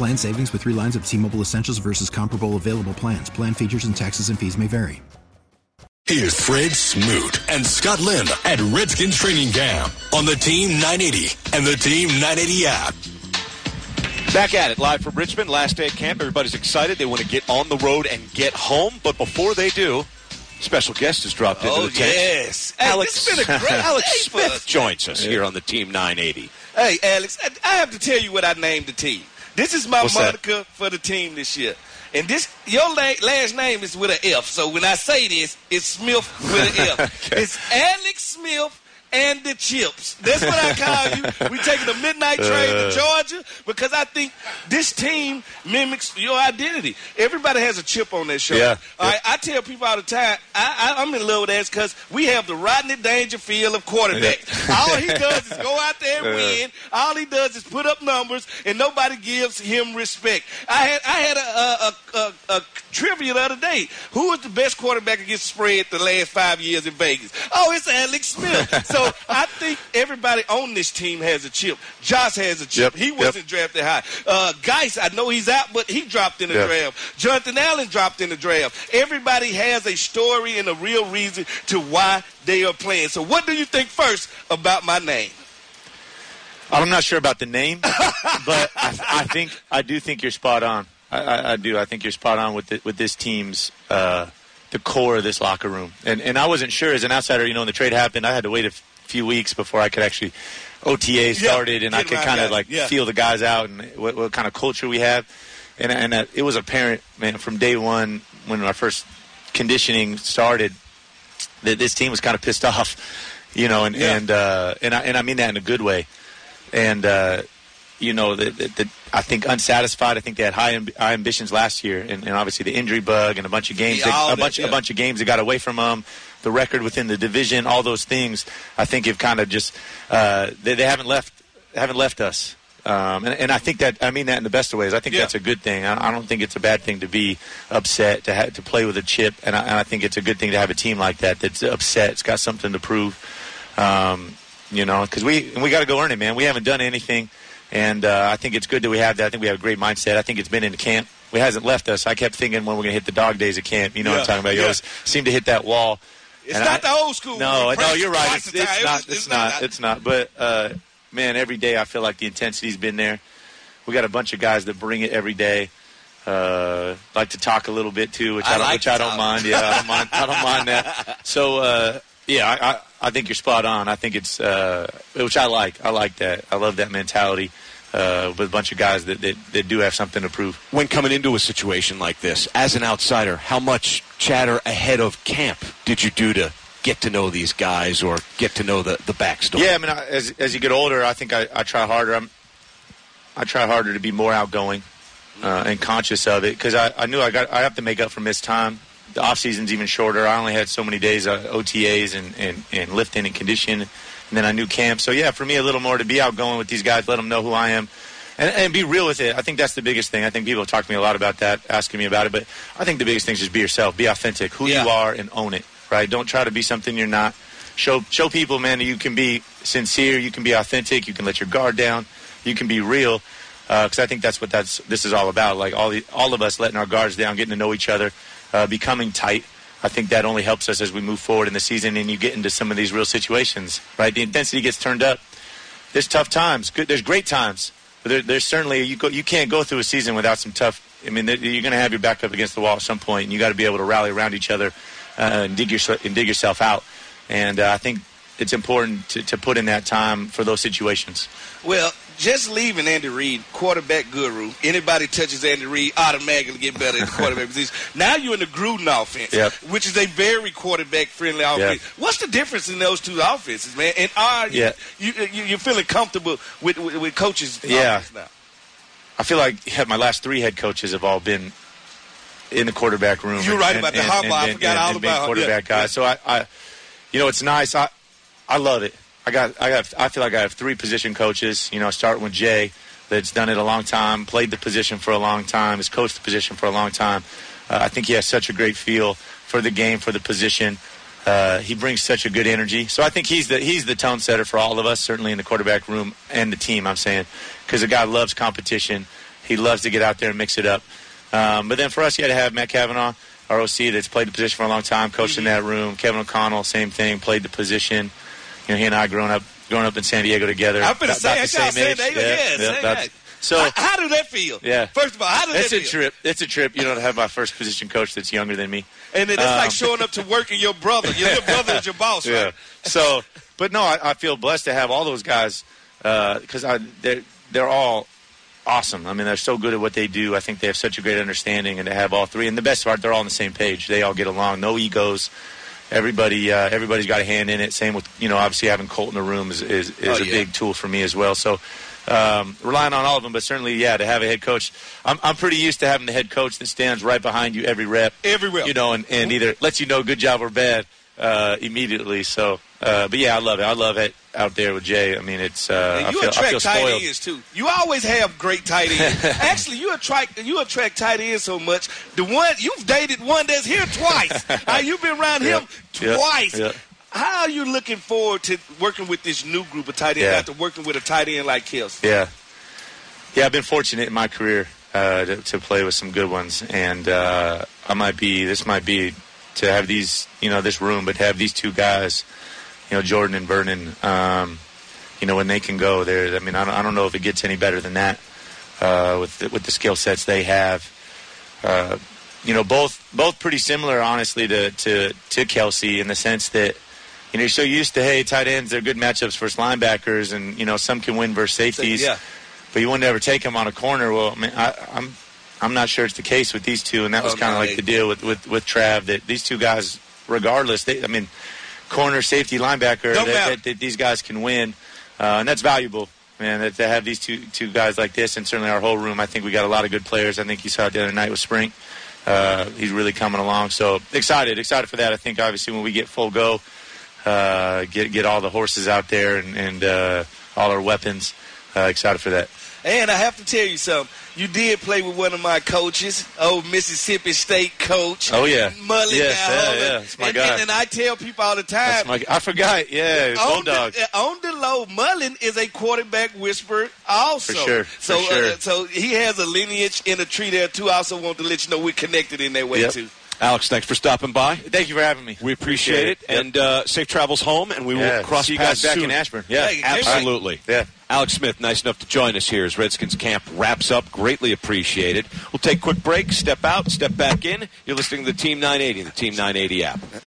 Plan savings with three lines of T Mobile Essentials versus comparable available plans. Plan features and taxes and fees may vary. Here's Fred Smoot and Scott Linn at Redskins Training Camp on the Team 980 and the Team 980 app. Back at it, live from Richmond, last day at camp. Everybody's excited. They want to get on the road and get home. But before they do, special guest has dropped into Oh, the tent. yes. Hey, Alex, this has been a great Alex Smith joins us here on the Team 980. Hey, Alex, I, I have to tell you what I named the team. This is my What's that? moniker for the team this year. And this, your la- last name is with an F. So when I say this, it's Smith with an F. Okay. It's Alex Smith and the Chips. That's what I call you. We taking the midnight train Uh. to Georgia because I think this team mimics your identity. Everybody has a chip on their shoulder. Yeah. All right, I tell people all the time, I, I, I'm in love with that because we have the Rodney Dangerfield of quarterbacks. All he does is go out there and Uh. win. All he does is put up numbers, and nobody gives him respect. I had I had a, a, a, a, a trivia the other day. Who was the best quarterback against spread the last five years in Vegas? Oh, it's Alex Smith. so I think everybody on this team has a chip. Josh has a chip. Yep, He wasn't drafted high. Uh, Guice, I know he's out, but he dropped in the Yeah. draft. Jonathan Allen dropped in the draft. Everybody has a story and a real reason to why they are playing. So, what do you think first about my name? I'm not sure about the name, but I, I think I do think you're spot on. I, I, I do. I think you're spot on with the, with this team's uh, the core of this locker room. And and I wasn't sure as an outsider. You know, when the trade happened, I had to wait a few weeks before I could actually OTA started, and I could kind of like Yeah. feel the guys out and what, what kind of culture we have. And and uh, it was apparent, man, from day one when our first conditioning started that this team was kind of pissed off. You know, and Yeah. and uh, and I and I mean that in a good way and uh, you know, the, the, the, I think unsatisfied. I think they had high, amb- high ambitions last year, and, and obviously the injury bug and a bunch of games, that- a bunch, yeah. a bunch of games that got away from them. The record within the division, all those things, I think have kind of just uh, they, they haven't left haven't left us. Um, and, and I think that I mean that in the best of ways. I think Yeah. that's a good thing. I, I don't think it's a bad thing to be upset to ha- to play with a chip, and I, and I think it's a good thing to have a team like that that's upset. It's got something to prove. Um, you know, because we we got to go earn it, man. We haven't done anything, and uh, I think it's good that we have that. I think we have a great mindset. I think it's been in camp. It hasn't left us. I kept thinking when we're going to hit the dog days of camp. You know what I'm talking about? You yeah. always seem to hit that wall. It's And not I- the old school. No, no, you're right. It's, it's not. It's it's not. not. It's not. But uh, man, every day I feel like the intensity's been there. We got a bunch of guys that bring it every day. Uh, like to talk a little bit too, which I I, don't, like which I don't talk. mind. Yeah, I don't mind. I don't mind that. So uh, yeah, I, I, I think you're spot on. I think it's uh, which I like. I like that. I love that mentality uh, with a bunch of guys that, that, that do have something to prove. When coming into a situation like this, as an outsider, how much chatter ahead of camp did you do to get to know these guys or get to know the, the backstory? Yeah, I mean, I, as as you get older, I think I, I try harder. I'm, I try harder to be more outgoing uh, and conscious of it because I, I knew I got I have to make up for missed time. The off season's even shorter. I only had so many days uh, OTAs and, and, and lifting and condition, and then I knew camp. So yeah, for me, a little more to be outgoing with these guys, let them know who I am. And, and be real with it. I think that's the biggest thing. I think people talk to me a lot about that, asking me about it. But I think the biggest thing is just be yourself, be authentic, who Yeah. you are, and own it. Right? Don't try to be something you're not. Show show people, man, that you can be sincere, you can be authentic, you can let your guard down, you can be real. Because I think that's what that's this is all about. Like all the, all of us letting our guards down, getting to know each other, uh, becoming tight. I think that only helps us as we move forward in the season and you get into some of these real situations. Right? The intensity gets turned up. There's tough times. Good. There's great times. But there, there's certainly you go, you can't go through a season without some tough. I mean, you're going to have your back up against the wall at some point, and you got to be able to rally around each other uh, and dig your, and dig yourself out. And uh, I think it's important to, to put in that time for those situations. Well, just leaving Andy Reid, quarterback guru. Anybody touches Andy Reid automatically get better in the quarterback position. Now you're in the Gruden offense, Yep. which is a very quarterback friendly offense. What's the difference in those two offenses, man? And are you, Yeah. you, you you're feeling comfortable with with, with coaches? Yeah. now? I feel like my last three head coaches have all been in the quarterback room. You're right about the Harbaugh. I forgot all about- quarterback yeah. guys. So I, I, you know, it's nice. I, I love it. I got, I got, I feel like I have three position coaches. You know, starting with Jay, that's done it a long time, played the position for a long time, has coached the position for a long time. Uh, I think he has such a great feel for the game, for the position. Uh, he brings such a good energy. So I think he's the he's the tone setter for all of us, certainly in the quarterback room and the team. I'm saying because the guy loves competition. He loves to get out there and mix it up. Um, but then for us, you had to have Matt Cavanaugh, our OC, that's played the position for a long time, coached in that room. Kevin O'Connell, same thing, played the position. You know, he and I growing up growing up in San Diego together. I'm finna About- say, about same San. Diego? Yeah, Yeah, yeah, about- So how, how do that feel? Yeah. First of all, how does it's that a trip. It's a trip. You know, to have my first position coach that's younger than me. And it's that's like Um, showing up to work and your brother. Your, your brother is your boss, Yeah. right? So, but no, I, I feel blessed to have all those guys because I they're they're all awesome. I mean, they're so good at what they do. I think they have such a great understanding, and to have all three. And the best part, they're all on the same page. They all get along. No egos. Everybody, uh, everybody's got a hand in it. Same with you know, obviously having Colt in the room is is, is Oh, a yeah. big tool for me as well. So. Um, relying on all of them, but certainly, yeah, to have a head coach. I'm, I'm pretty used to having the head coach that stands right behind you every rep, Everywhere. you know, and, and either lets you know good job or bad uh, immediately. So, uh, but yeah, I love it. I love it out there with Jay. I mean, it's uh, And I you feel, I attract feel tight spoiled. ends too. You always have great tight ends. Actually, you attract you attract tight ends so much. The one you've dated one that's here twice. uh, you've been around him Yeah. twice. Yeah. How are you looking forward to working with this new group of tight ends Yeah. after working with a tight end like Kelce? Yeah, yeah. I've been fortunate in my career uh, to, to play with some good ones, and uh, I might be. This might be to have these, you know, this room, but to have these two guys, you know, Jordan and Vernon. Um, you know, when they can go there. I mean, I don't, I don't know if it gets any better than that uh, with the, with the skill sets they have. Uh, you know, both both pretty similar, honestly, to, to to Kelce in the sense that you know you're so used to hey, tight ends they're good matchups versus linebackers, and you know some can win versus safeties, Yeah. but you wouldn't ever take them on a corner. Well, I mean, I, I'm I'm not sure it's the case with these two, and that was Oh, kind of like the deal with, with with Trav that these two guys, regardless, they I mean, corner, safety, linebacker, that, that, that these guys can win, uh, and that's valuable. Man, that to have these two two guys like this, and certainly our whole room, I think we got a lot of good players. I think you saw it the other night with Spring. Uh, he's really coming along. So excited, excited for that. I think obviously when we get full go, uh, get get all the horses out there and, and uh, all our weapons. Uh, excited for that. And I have to tell you something. You did play with one of my coaches, old Mississippi State coach. Oh, yeah. Mullen. Yes, yeah, yeah, that's my and, guy. And, and I tell people all the time. That's my, I forgot. Yeah, on Bulldog. the, uh, on the low, Mullen is a quarterback whisperer also. For sure, for so, sure. Uh, so he has a lineage in a tree there too. I also want to let you know we're connected in that way Yep. too. Alex, thanks for stopping by. Thank you for having me. We appreciate it, Yep. and uh, safe travels home. And we will cross see you paths guys back soon. in Ashburn. Yeah, Hey, Absolutely. Yeah. Alex Smith, nice enough to join us here as Redskins camp wraps up. Greatly appreciated. We'll take a quick break, step out, step back in. You're listening to the Team 980, the Team 980 app.